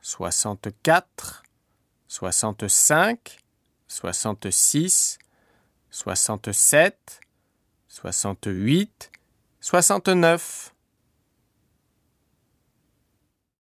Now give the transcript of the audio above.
soixante-quatre, soixante-cinq, soixante-six, soixante-sept, soixante-huit, soixante-neuf.